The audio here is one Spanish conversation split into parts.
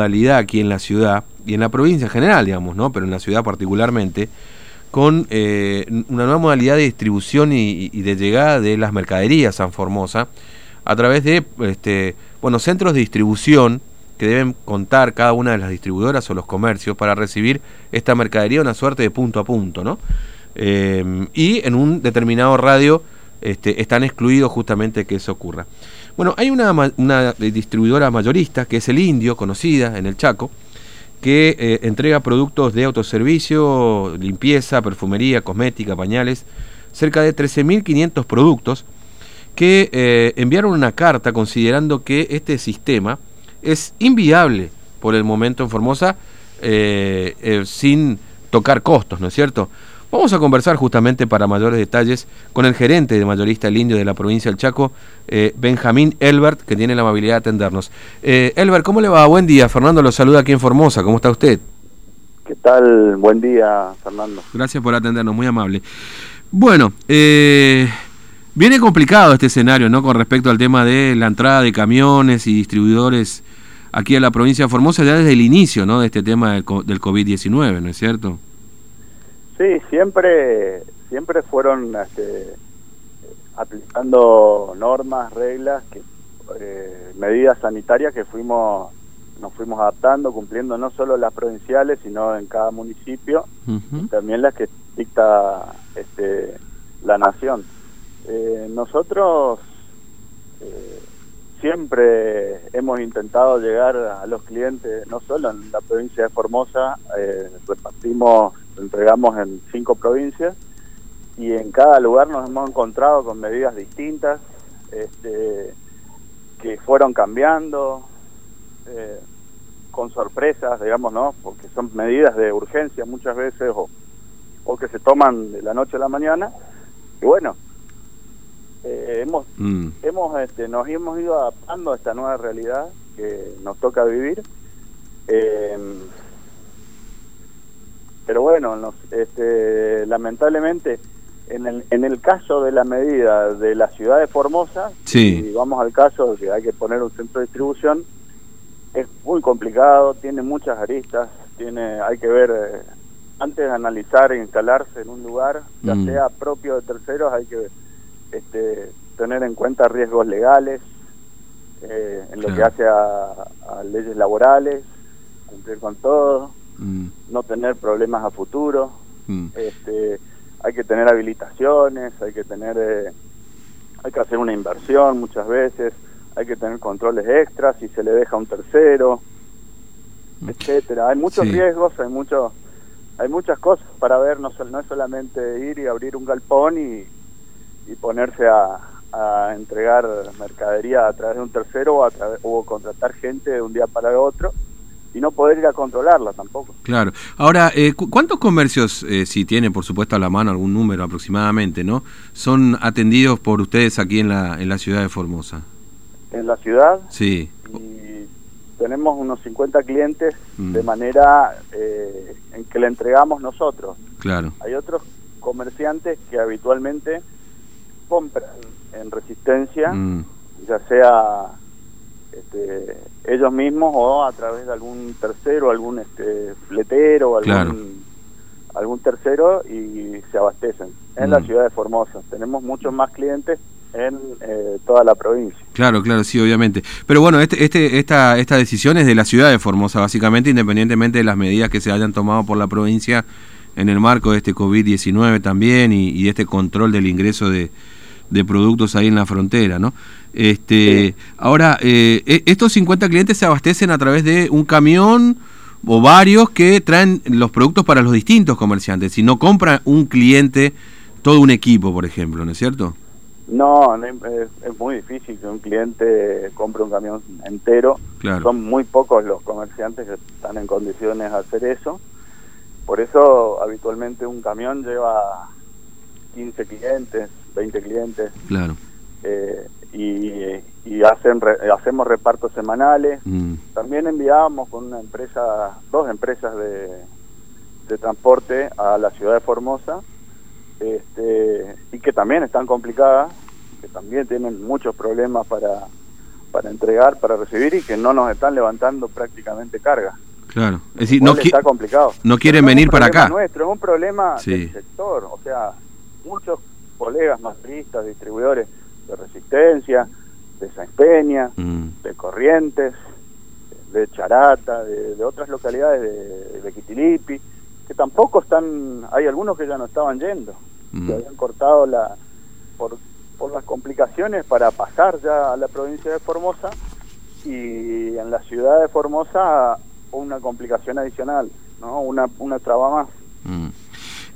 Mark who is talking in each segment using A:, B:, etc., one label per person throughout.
A: modalidad aquí en la ciudad y en la provincia en general, digamos, ¿no? Pero en la ciudad particularmente, con eh, una nueva modalidad de distribución y, de llegada de las mercaderías a Formosa a través de este, bueno, centros de distribución que deben contar cada una de las distribuidoras o los comercios para recibir esta mercadería, una suerte de punto a punto, ¿no? Eh, y en un determinado radio este, están excluidos justamente que eso ocurra. Bueno, hay una, una distribuidora mayorista que es el Indio, conocida en el Chaco, que eh, entrega productos de autoservicio, limpieza, perfumería, cosmética, pañales, cerca de 13.500 productos que eh, enviaron una carta considerando que este sistema es inviable por el momento en Formosa eh, sin tocar costos, ¿no es cierto? Vamos a conversar justamente para mayores detalles con el gerente de mayorista El Indio de la provincia del Chaco, eh, Benjamín Elbert, que tiene la amabilidad de atendernos. Eh, Elbert, ¿cómo le va? Buen día. Fernando lo saluda aquí en Formosa. ¿Cómo está usted?
B: ¿Qué tal? Buen día, Fernando.
A: Gracias por atendernos, muy amable. Bueno, eh, viene complicado este escenario, ¿no? Con respecto al tema de la entrada de camiones y distribuidores aquí a la provincia de Formosa ya desde el inicio, ¿no? De este tema del, del COVID-19, ¿no es cierto?
B: Sí, siempre, siempre fueron este, aplicando normas, reglas, que, eh, medidas sanitarias que fuimos nos fuimos adaptando, cumpliendo no solo las provinciales, sino en cada municipio, también las que dicta este, la nación. Eh, nosotros eh, siempre hemos intentado llegar a los clientes, no solo en la provincia de Formosa, repartimos entregamos en cinco provincias y en cada lugar nos hemos encontrado con medidas distintas este, que fueron cambiando eh, con sorpresas, digamos, ¿no? Porque son medidas de urgencia muchas veces o, o que se toman de la noche a la mañana. Y bueno, eh, hemos, mm. hemos este, nos hemos ido adaptando a esta nueva realidad que nos toca vivir. Eh, pero bueno, este, lamentablemente, en el, en el caso de la medida de la ciudad de Formosa, si vamos al caso de que hay que poner un centro de distribución, es muy complicado, tiene muchas aristas, tiene hay que ver, eh, antes de analizar e instalarse en un lugar, ya mm. sea propio de terceros, hay que este, tener en cuenta riesgos legales, eh, en lo que hace a leyes laborales, cumplir con todo Mm. no tener problemas a futuro. Mm. Este, hay que tener habilitaciones, hay que tener, eh, hay que hacer una inversión muchas veces, hay que tener controles extras si se le deja a un tercero, mm. etcétera. Hay muchos riesgos, hay mucho, hay muchas cosas para ver, no, no es solamente ir y abrir un galpón y, y ponerse a, a entregar mercadería a través de un tercero o, a o contratar gente de un día para el otro y no poder ir a controlarla tampoco.
A: Claro. Ahora, eh, ¿cuántos comercios, eh, si tiene por supuesto a la mano algún número aproximadamente, no son atendidos por ustedes aquí en la, en la ciudad de Formosa?
B: En la ciudad.
A: Sí.
B: Y tenemos unos 50 clientes mm. de manera eh, en que le entregamos nosotros.
A: Claro.
B: Hay otros comerciantes que habitualmente compran en resistencia, mm. ya sea este, ellos mismos o a través de algún tercero, algún este, fletero, algún, algún tercero y se abastecen en la mm. ciudad de Formosa. Tenemos muchos más clientes en eh, toda la provincia.
A: Claro, claro, sí, obviamente. Pero bueno, este, este, esta, esta decisión es de la ciudad de Formosa, básicamente, independientemente de las medidas que se hayan tomado por la provincia en el marco de este COVID-19 también y, y este control del ingreso de, de productos ahí en la frontera, ¿no? Este, Ahora, eh, e, estos 50 clientes se abastecen a través de un camión o varios que traen los productos para los distintos comerciantes, si no compra un cliente todo un equipo, por ejemplo, ¿no es cierto?
B: No, es, muy difícil que un cliente compre un camión entero. Son muy pocos los comerciantes que están en condiciones de hacer eso. Por eso habitualmente un camión lleva 15 clientes, 20 clientes.
A: Claro.
B: Eh, y, hacen hacemos repartos semanales. Mm. También enviábamos con una empresa, dos empresas de, de transporte a la ciudad de Formosa, este, y que también están complicadas, que también tienen muchos problemas para, para entregar, para recibir y que no nos están levantando prácticamente carga.
A: Claro, es decir, no
B: está complicado.
A: No quieren venir para acá.
B: Nuestro, es un problema del sector, o sea, muchos colegas maestristas, distribuidores de Resistencia, de San Peña, mm. de Corrientes, de Charata, de, otras localidades de, de, Quitilipi, que tampoco están, hay algunos que ya no estaban yendo, mm. que habían cortado la, por, por las complicaciones para pasar ya a la provincia de Formosa y en la ciudad de Formosa una complicación adicional, ¿no? una, una traba más.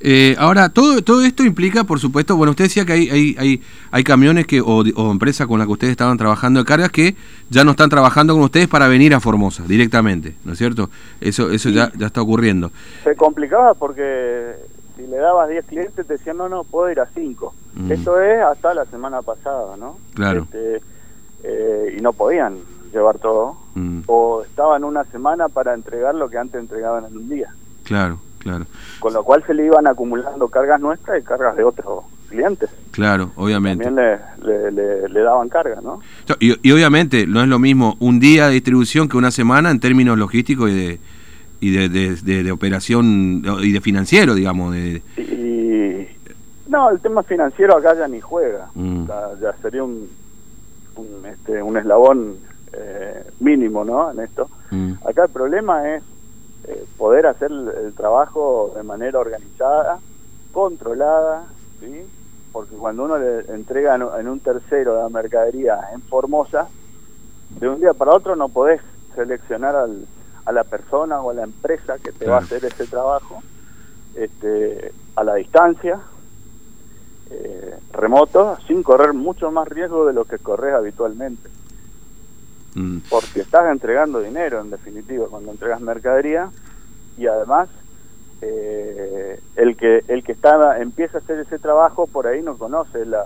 A: Eh, ahora, todo, todo esto implica, por supuesto, bueno, usted decía que hay, hay, hay, hay camiones que, o, empresas con las que ustedes estaban trabajando de cargas que ya no están trabajando con ustedes para venir a Formosa directamente, ¿no es cierto? Eso, eso ya, ya está ocurriendo.
B: Se complicaba porque si le dabas 10 clientes te decían, no, no, puedo ir a 5. Mm. Esto es hasta la semana pasada, ¿no?
A: Claro.
B: Este, eh, y no podían llevar todo. Mm. O estaban una semana para entregar lo que antes entregaban en un día.
A: Claro. Claro.
B: Con lo cual se le iban acumulando cargas nuestras y cargas de otros clientes.
A: Claro, obviamente.
B: También le, le, daban carga, ¿no?
A: Y, obviamente no es lo mismo un día de distribución que una semana en términos logísticos y de y de, de, operación y de financiero, digamos. De...
B: Y, no, el tema financiero acá ya ni juega. Mm. Ya, sería un, un, este, un eslabón eh, mínimo, ¿no? En esto. Mm. Acá el problema es eh, poder hacer el, trabajo de manera organizada, controlada, ¿sí? porque cuando uno le entrega en, un tercero la mercadería en Formosa, de un día para otro no podés seleccionar al, a la persona o a la empresa que te va a hacer ese trabajo este, a la distancia, eh, remoto, sin correr mucho más riesgo de lo que corres habitualmente. Mm. Porque estás entregando dinero, en definitiva, cuando entregas mercadería y además eh, el que el que está empieza a hacer ese trabajo por ahí no conoce la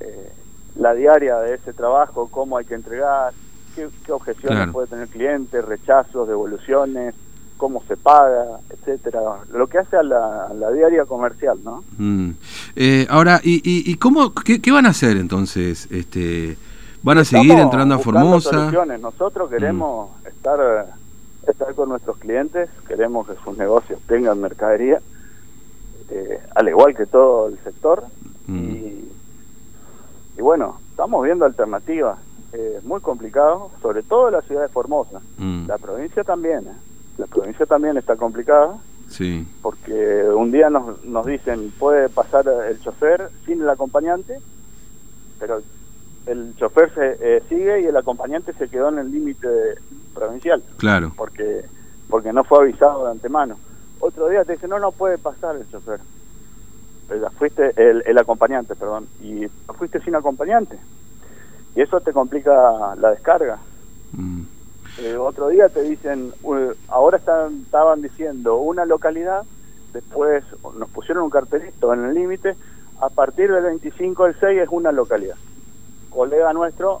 B: eh, la diaria de ese trabajo, cómo hay que entregar, qué, objeciones puede tener el cliente, rechazos, devoluciones, cómo se paga, etcétera, lo que hace a la, diaria comercial, ¿no?
A: Mm. Eh, ahora, ¿y, y, cómo, qué, qué, van a hacer entonces? este ¿Van a seguir entrando a Formosa?
B: Nosotros queremos mm. estar, estar con nuestros clientes, queremos que sus negocios tengan mercadería, eh, al igual que todo el sector. Mm. Y, bueno, estamos viendo alternativas. es muy complicado, sobre todo en la ciudad de Formosa. Mm. La provincia también, ¿eh? la provincia también está complicada.
A: Sí.
B: Porque un día nos, nos dicen puede pasar el chofer sin el acompañante, pero el chofer se eh, sigue y el acompañante se quedó en el límite provincial.
A: Claro.
B: Porque porque no fue avisado de antemano. Otro día te dice, no, no puede pasar el chofer. Pero fuiste el, el acompañante, perdón. Y fuiste sin acompañante. Y eso te complica la descarga. Mm. Eh, otro día te dicen, ahora están, estaban diciendo una localidad, después nos pusieron un cartelito en el límite, a partir del 25 del 6 es una localidad colega nuestro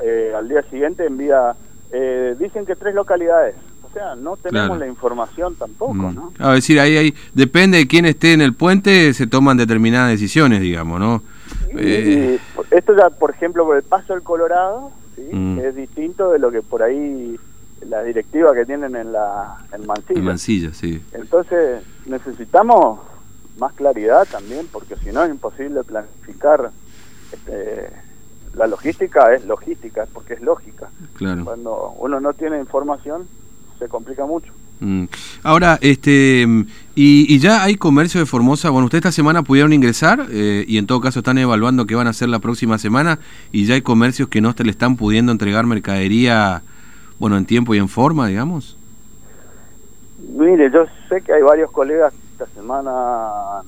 B: eh, al día siguiente envía, eh, dicen que tres localidades. O sea, no tenemos la información tampoco, mm. ¿no?
A: A decir, ahí, ahí depende de quién esté en el puente, se toman determinadas decisiones, digamos, ¿no?
B: Eh, esto ya, por ejemplo, por el paso del Colorado, ¿sí? Mm. es distinto de lo que por ahí la directiva que tienen en la en Mansilla.
A: En Mansilla, sí.
B: Entonces, necesitamos más claridad también, porque si no es imposible planificar este, la logística es logística, porque es lógica.
A: Claro.
B: Cuando uno no tiene información, se complica mucho.
A: Mm. Ahora, este, y, ya hay comercio de Formosa. Bueno, ustedes esta semana pudieron ingresar eh, y en todo caso están evaluando qué van a hacer la próxima semana. Y ya hay comercios que no te le están pudiendo entregar mercadería, bueno, en tiempo y en forma, digamos.
B: Mire, yo sé que hay varios colegas que esta semana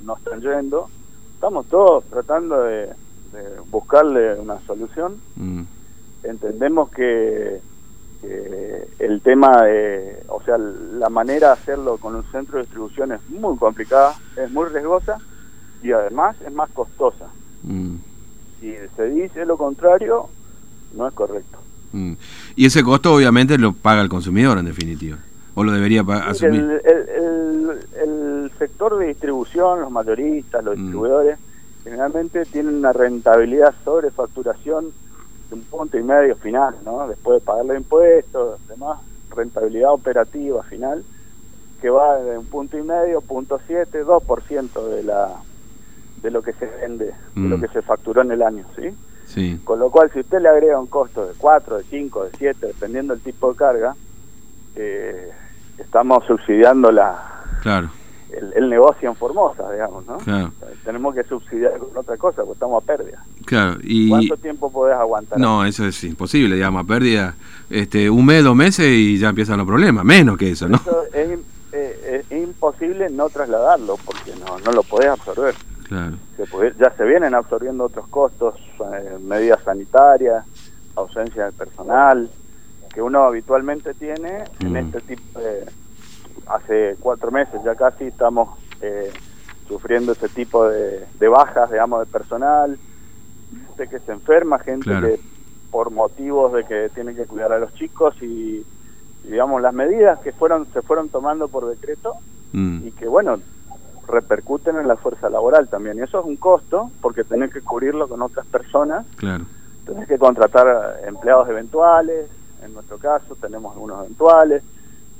B: no están yendo. Estamos todos tratando de buscarle una solución. Mm. Entendemos que, el tema de, o sea, la manera de hacerlo con un centro de distribución es muy complicada, es muy riesgosa y además es más costosa. Mm. Si se dice lo contrario, no es correcto.
A: Mm. Y ese costo obviamente lo paga el consumidor en definitiva, o lo debería asumir.
B: El, el, sector de distribución, los mayoristas, los distribuidores, generalmente tienen una rentabilidad sobre facturación un punto y medio final, ¿no? Después de pagar los impuestos, demás, rentabilidad operativa final, que va de un punto y medio, punto siete, dos por ciento de la de lo que se vende, de lo mm. que se facturó en el año, ¿sí?
A: Sí.
B: Con lo cual, si usted le agrega un costo de 4, de 5, de 7, dependiendo del tipo de carga, eh, estamos subsidiando la,
A: claro
B: el, negocio en Formosa, digamos, ¿no? Tenemos que subsidiar con otra cosa, porque estamos a pérdida.
A: Claro, y...
B: ¿Cuánto tiempo podés aguantar?
A: No, eso es imposible, digamos, a pérdida, este, un mes, dos meses y ya empiezan los problemas, menos que eso, ¿no?
B: Eso es, eh, es, imposible no trasladarlo, porque no, no lo podés absorber.
A: Claro.
B: ya se vienen absorbiendo otros costos, eh, medidas sanitarias, ausencia de personal, que uno habitualmente tiene en mm. este tipo de hace cuatro meses ya casi estamos eh, sufriendo ese tipo de, bajas, digamos, de personal, gente que se enferma, gente que por motivos de que tienen que cuidar a los chicos y, digamos las medidas que fueron se fueron tomando por decreto mm. y que bueno repercuten en la fuerza laboral también y eso es un costo porque tenés que cubrirlo con otras personas
A: claro.
B: tenés que contratar empleados eventuales en nuestro caso tenemos algunos eventuales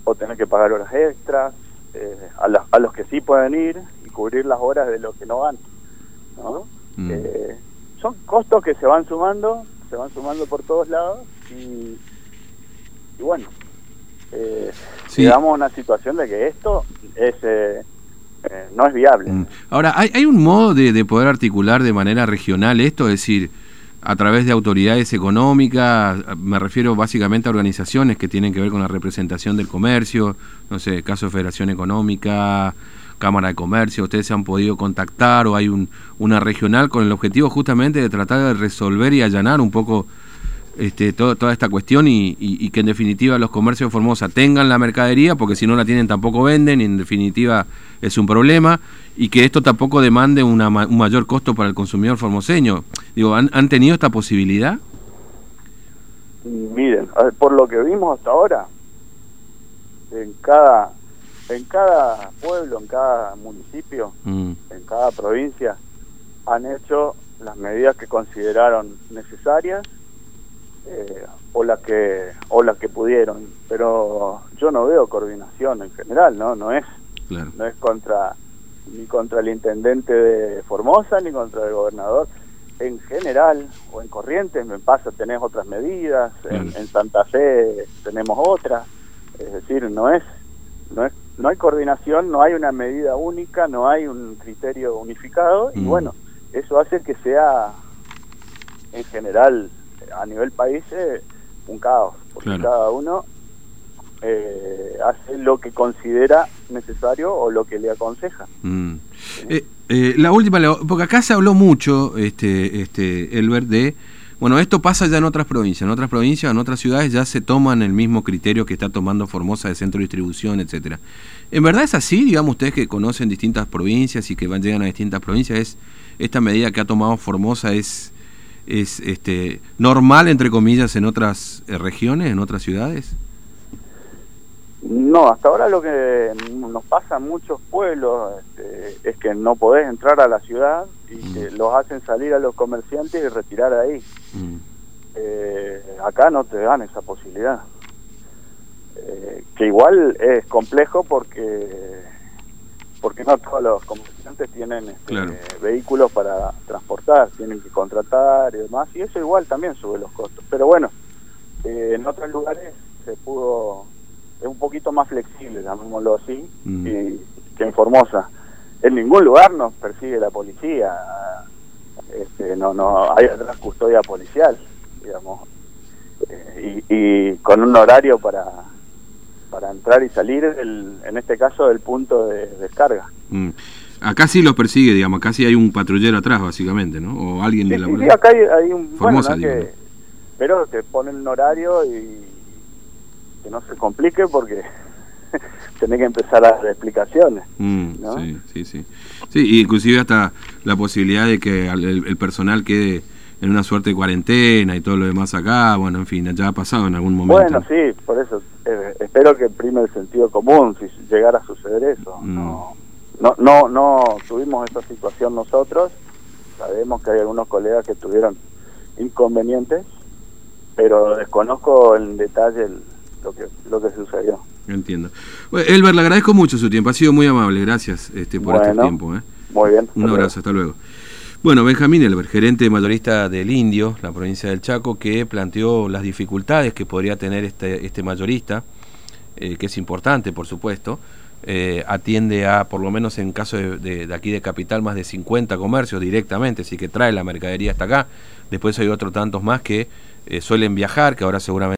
B: o tener que pagar horas extras eh, a, los, a los que sí pueden ir y cubrir las horas de los que no van. ¿no? Mm. Eh, son costos que se van sumando, se van sumando por todos lados y, y bueno, eh, llegamos a una situación de que esto es eh, no es viable. Mm.
A: Ahora, ¿hay, ¿hay un modo de, de poder articular de manera regional esto? Es decir, a través de autoridades económicas, me refiero básicamente a organizaciones que tienen que ver con la representación del comercio, no sé, caso de Federación Económica, Cámara de Comercio, ustedes se han podido contactar o hay un, una regional con el objetivo justamente de tratar de resolver y allanar un poco este, toda esta cuestión y, que en definitiva los comercios de Formosa tengan la mercadería, porque si no la tienen tampoco venden, y en definitiva es un problema, y que esto tampoco demande una, un mayor costo para el consumidor formoseño. Digo, ¿han, ¿han tenido esta posibilidad?
B: Miren, por lo que vimos hasta ahora, en cada, en cada pueblo, en cada municipio, mm. en cada provincia, han hecho las medidas que consideraron necesarias eh, o las que o las que pudieron. Pero yo no veo coordinación en general no no es no es contra ni contra el intendente de Formosa ni contra el gobernador. En general o en Corrientes me pasa tenés otras medidas en, Santa Fe tenemos otras. Es decir no es no es no hay coordinación no hay una medida única no hay un criterio unificado y mm. bueno eso hace que sea en general a nivel país eh, un caos, porque cada uno eh, hace lo que considera necesario o lo que le aconseja.
A: Mm. Eh, la última, porque acá se habló mucho, este, este, Elbert, de, bueno, esto pasa ya en otras provincias, en otras provincias, en otras ciudades ya se toman el mismo criterio que está tomando Formosa de centro de distribución, etcétera. ¿En verdad es así? Digamos, ustedes que conocen distintas provincias y que van, llegan a distintas provincias, es esta medida que ha tomado Formosa es es este, normal, entre comillas, en otras eh, regiones, en otras ciudades?
B: No, hasta ahora lo que nos pasa en muchos pueblos este, es que no podés entrar a la ciudad y mm. que los hacen salir a los comerciantes y retirar ahí. Mm. Eh, acá no te dan esa posibilidad. Eh, que igual es complejo porque porque no todos los comerciantes tienen este, vehículos para transportar, tienen que contratar y demás, y eso igual también sube los costos. Pero bueno, eh, en otros lugares se pudo, es un poquito más flexible, llamémoslo así, mm. que en Formosa. En ningún lugar nos persigue la policía, este, no, no hay otra custodia policial, digamos, eh, y con un horario para para entrar y salir, en este caso, del punto de descarga.
A: Mm. Acá sí los persigue, digamos, acá sí hay un patrullero atrás, básicamente, ¿no? O alguien de la
B: sí, sí, acá hay, un... Formosa, bueno, pero te ponen un horario y que no se complique porque tenés que empezar a dar explicaciones.
A: Mm, sí, sí, sí. Sí, inclusive hasta la posibilidad de que el personal quede en una suerte de cuarentena y todo lo demás acá, bueno, en fin, ya ha pasado en algún momento.
B: Bueno, sí, por eso eh, espero que prime el sentido común si llegara a suceder eso. Mm. No, no, no, no tuvimos esa situación nosotros, sabemos que hay algunos colegas que tuvieron inconvenientes, pero desconozco en detalle lo que lo que sucedió.
A: Entiendo. Bueno, Elber, le agradezco mucho su tiempo, ha sido muy amable, gracias este, por este tiempo. ¿eh?
B: Muy bien.
A: Un abrazo, hasta luego. Bueno, Benjamín Elber, gerente mayorista del Indio, la provincia del Chaco, que planteó las dificultades que podría tener este, este mayorista, eh, que es importante, por supuesto, eh, atiende a, por lo menos en caso de, de, aquí de Capital, más de 50 comercios directamente, así que trae la mercadería hasta acá. Después hay otros tantos más que suelen viajar, que ahora seguramente...